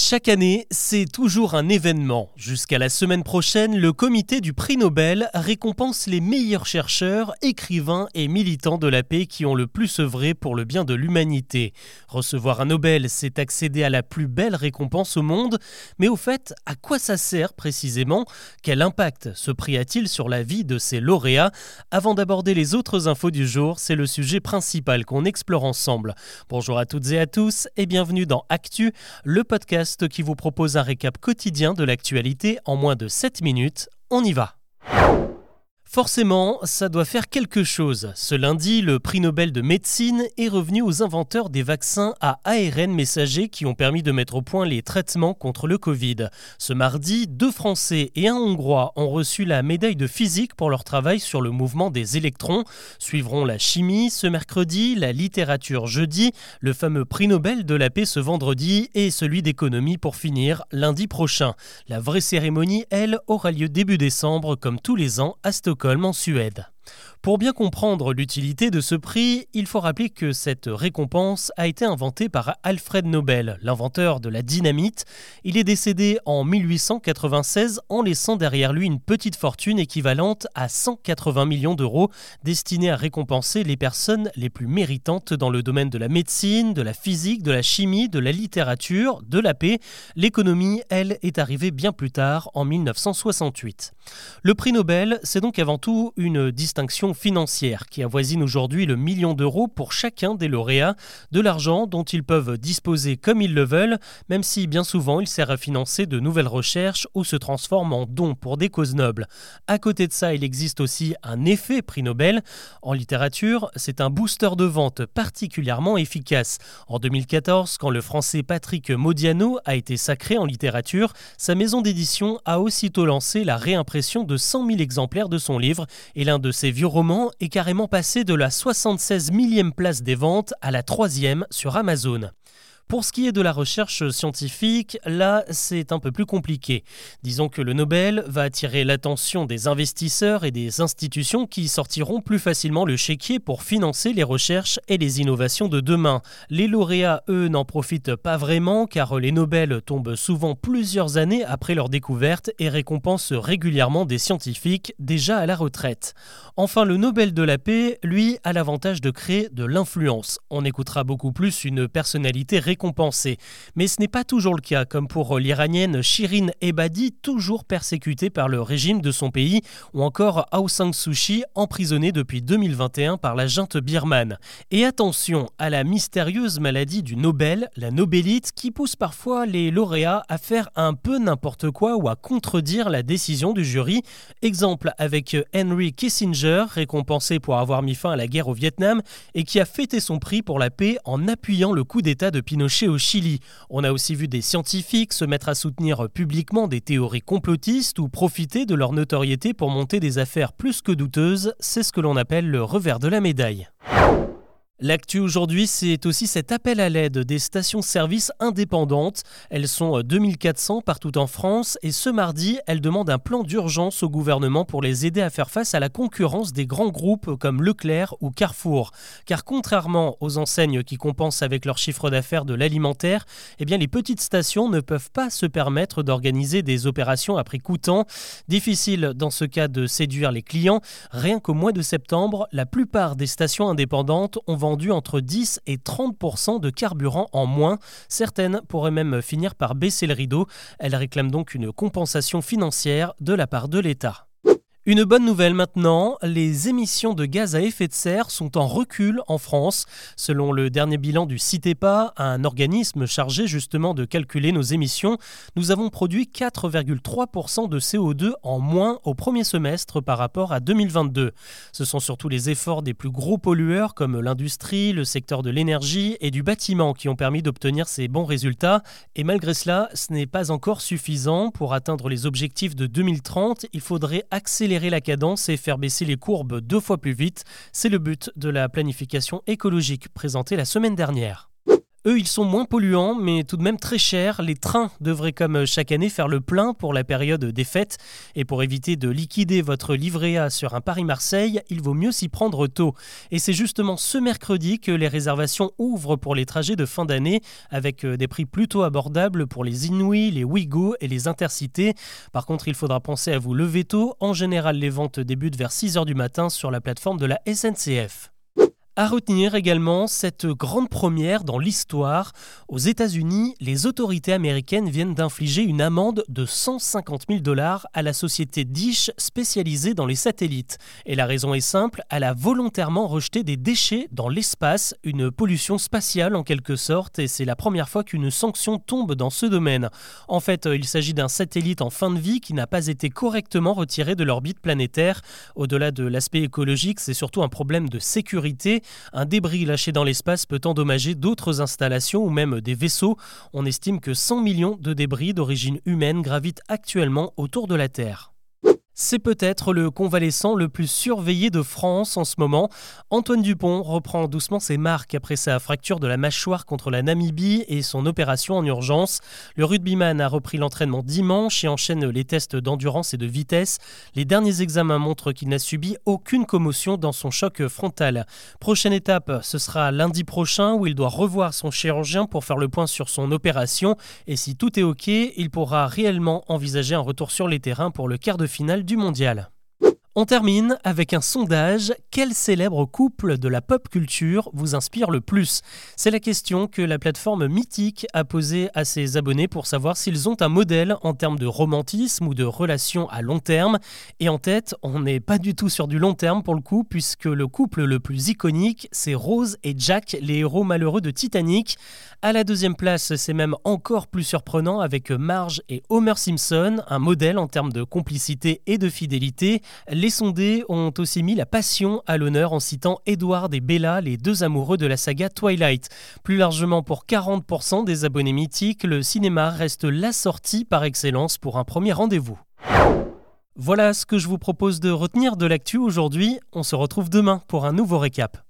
Chaque année, c'est toujours un événement. Jusqu'à la semaine prochaine, le comité du prix Nobel récompense les meilleurs chercheurs, écrivains et militants de la paix qui ont le plus œuvré pour le bien de l'humanité. Recevoir un Nobel, c'est accéder à la plus belle récompense au monde, mais au fait, à quoi ça sert précisément? Quel impact ce prix a-t-il sur la vie de ses lauréats? Avant d'aborder les autres infos du jour, c'est le sujet principal qu'on explore ensemble. Bonjour à toutes et à tous et bienvenue dans Actu, le podcast qui vous propose un récap quotidien de l'actualité en moins de 7 minutes. On y va Forcément, ça doit faire quelque chose. Ce lundi, le prix Nobel de médecine est revenu aux inventeurs des vaccins à ARN messager qui ont permis de mettre au point les traitements contre le Covid. Ce mardi, deux Français et un Hongrois ont reçu la médaille de physique pour leur travail sur le mouvement des électrons. Suivront la chimie ce mercredi, la littérature jeudi, le fameux prix Nobel de la paix ce vendredi et celui d'économie pour finir lundi prochain. La vraie cérémonie, elle, aura lieu début décembre comme tous les ans à Stockholm. En Suède. Pour bien comprendre l'utilité de ce prix, il faut rappeler que cette récompense a été inventée par Alfred Nobel, l'inventeur de la dynamite. Il est décédé en 1896 en laissant derrière lui une petite fortune équivalente à 180 millions d'euros destinée à récompenser les personnes les plus méritantes dans le domaine de la médecine, de la physique, de la chimie, de la littérature, de la paix. L'économie, elle, est arrivée bien plus tard, en 1968. Le prix Nobel, c'est donc avant tout une distinction financière qui avoisine aujourd'hui le million d'euros pour chacun des lauréats, de l'argent dont ils peuvent disposer comme ils le veulent, même si bien souvent il sert à financer de nouvelles recherches ou se transforme en dons pour des causes nobles. À côté de ça, il existe aussi un effet prix Nobel. En littérature, c'est un booster de vente particulièrement efficace. En 2014, quand le français Patrick Modiano a été sacré en littérature, sa maison d'édition a aussitôt lancé la réimpression de 100 000 exemplaires de son livre et l'un de ses vieux roman est carrément passé de la 76 millième place des ventes à la troisième sur Amazon. Pour ce qui est de la recherche scientifique, là, c'est un peu plus compliqué. Disons que le Nobel va attirer l'attention des investisseurs et des institutions qui sortiront plus facilement le chéquier pour financer les recherches et les innovations de demain. Les lauréats, eux, n'en profitent pas vraiment car les Nobel tombent souvent plusieurs années après leur découverte et récompensent régulièrement des scientifiques déjà à la retraite. Enfin, le Nobel de la paix, lui, a l'avantage de créer de l'influence. On écoutera beaucoup plus une personnalité mais ce n'est pas toujours le cas, comme pour l'Iranienne Shirin Ebadi, toujours persécutée par le régime de son pays, ou encore Aung San Suu Kyi, emprisonnée depuis 2021 par la junte birmane. Et attention à la mystérieuse maladie du Nobel, la Nobelite, qui pousse parfois les lauréats à faire un peu n'importe quoi ou à contredire la décision du jury. Exemple avec Henry Kissinger, récompensé pour avoir mis fin à la guerre au Vietnam et qui a fêté son prix pour la paix en appuyant le coup d'État de Pinochet au Chili. On a aussi vu des scientifiques se mettre à soutenir publiquement des théories complotistes ou profiter de leur notoriété pour monter des affaires plus que douteuses. C'est ce que l'on appelle le revers de la médaille. L'actu aujourd'hui, c'est aussi cet appel à l'aide des stations-service indépendantes. Elles sont 2400 partout en France et ce mardi, elles demandent un plan d'urgence au gouvernement pour les aider à faire face à la concurrence des grands groupes comme Leclerc ou Carrefour. Car contrairement aux enseignes qui compensent avec leur chiffre d'affaires de l'alimentaire, eh bien les petites stations ne peuvent pas se permettre d'organiser des opérations à prix coûtant. Difficile dans ce cas de séduire les clients. Rien qu'au mois de septembre, la plupart des stations indépendantes ont vendu entre 10 et 30% de carburant en moins. Certaines pourraient même finir par baisser le rideau. Elles réclament donc une compensation financière de la part de l'État. Une bonne nouvelle maintenant, les émissions de gaz à effet de serre sont en recul en France. Selon le dernier bilan du CITEPA, un organisme chargé justement de calculer nos émissions, nous avons produit 4,3% de CO2 en moins au premier semestre par rapport à 2022. Ce sont surtout les efforts des plus gros pollueurs comme l'industrie, le secteur de l'énergie et du bâtiment qui ont permis d'obtenir ces bons résultats. Et malgré cela, ce n'est pas encore suffisant. Pour atteindre les objectifs de 2030, il faudrait accélérer la cadence et faire baisser les courbes deux fois plus vite. C'est le but de la planification écologique présentée la semaine dernière. Eux, ils sont moins polluants, mais tout de même très chers. Les trains devraient comme chaque année faire le plein pour la période des fêtes. Et pour éviter de liquider votre livret A sur un Paris-Marseille, il vaut mieux s'y prendre tôt. Et c'est justement ce mercredi que les réservations ouvrent pour les trajets de fin d'année, avec euh, des prix plutôt abordables pour les Inuits, les Ouigo et les Intercités. Par contre, il faudra penser à vous lever tôt. En général, les ventes débutent vers 6h du matin sur la plateforme de la SNCF. À retenir également cette grande première dans l'histoire. Aux États-Unis, les autorités américaines viennent d'infliger une amende de 150 000 dollars à la société Dish spécialisée dans les satellites. Et la raison est simple, elle a volontairement rejeté des déchets dans l'espace, une pollution spatiale en quelque sorte, et c'est la première fois qu'une sanction tombe dans ce domaine. En fait, il s'agit d'un satellite en fin de vie qui n'a pas été correctement retiré de l'orbite planétaire. Au-delà de l'aspect écologique, c'est surtout un problème de sécurité. Un débris lâché dans l'espace peut endommager d'autres installations ou même des vaisseaux. On estime que 100 millions de débris d'origine humaine gravitent actuellement autour de la Terre. C'est peut-être le convalescent le plus surveillé de France en ce moment. Antoine Dupont reprend doucement ses marques après sa fracture de la mâchoire contre la Namibie et son opération en urgence. Le rugbyman a repris l'entraînement dimanche et enchaîne les tests d'endurance et de vitesse. Les derniers examens montrent qu'il n'a subi aucune commotion dans son choc frontal. Prochaine étape, ce sera lundi prochain où il doit revoir son chirurgien pour faire le point sur son opération. Et si tout est OK, il pourra réellement envisager un retour sur les terrains pour le quart de finale du mondial. On termine avec un sondage. Quel célèbre couple de la pop culture vous inspire le plus? C'est la question que la plateforme Mythique a posée à ses abonnés pour savoir s'ils ont un modèle en termes de romantisme ou de relation à long terme. Et en tête, on n'est pas du tout sur du long terme pour le coup, puisque le couple le plus iconique, c'est Rose et Jack, les héros malheureux de Titanic. À la deuxième place, c'est même encore plus surprenant avec Marge et Homer Simpson, un modèle en termes de complicité et de fidélité. Les sondés ont aussi mis la passion à l'honneur en citant Edward et Bella, les deux amoureux de la saga Twilight. Plus largement, pour 40% des abonnés mythiques, le cinéma reste la sortie par excellence pour un premier rendez-vous. Voilà ce que je vous propose de retenir de l'actu aujourd'hui. On se retrouve demain pour un nouveau récap.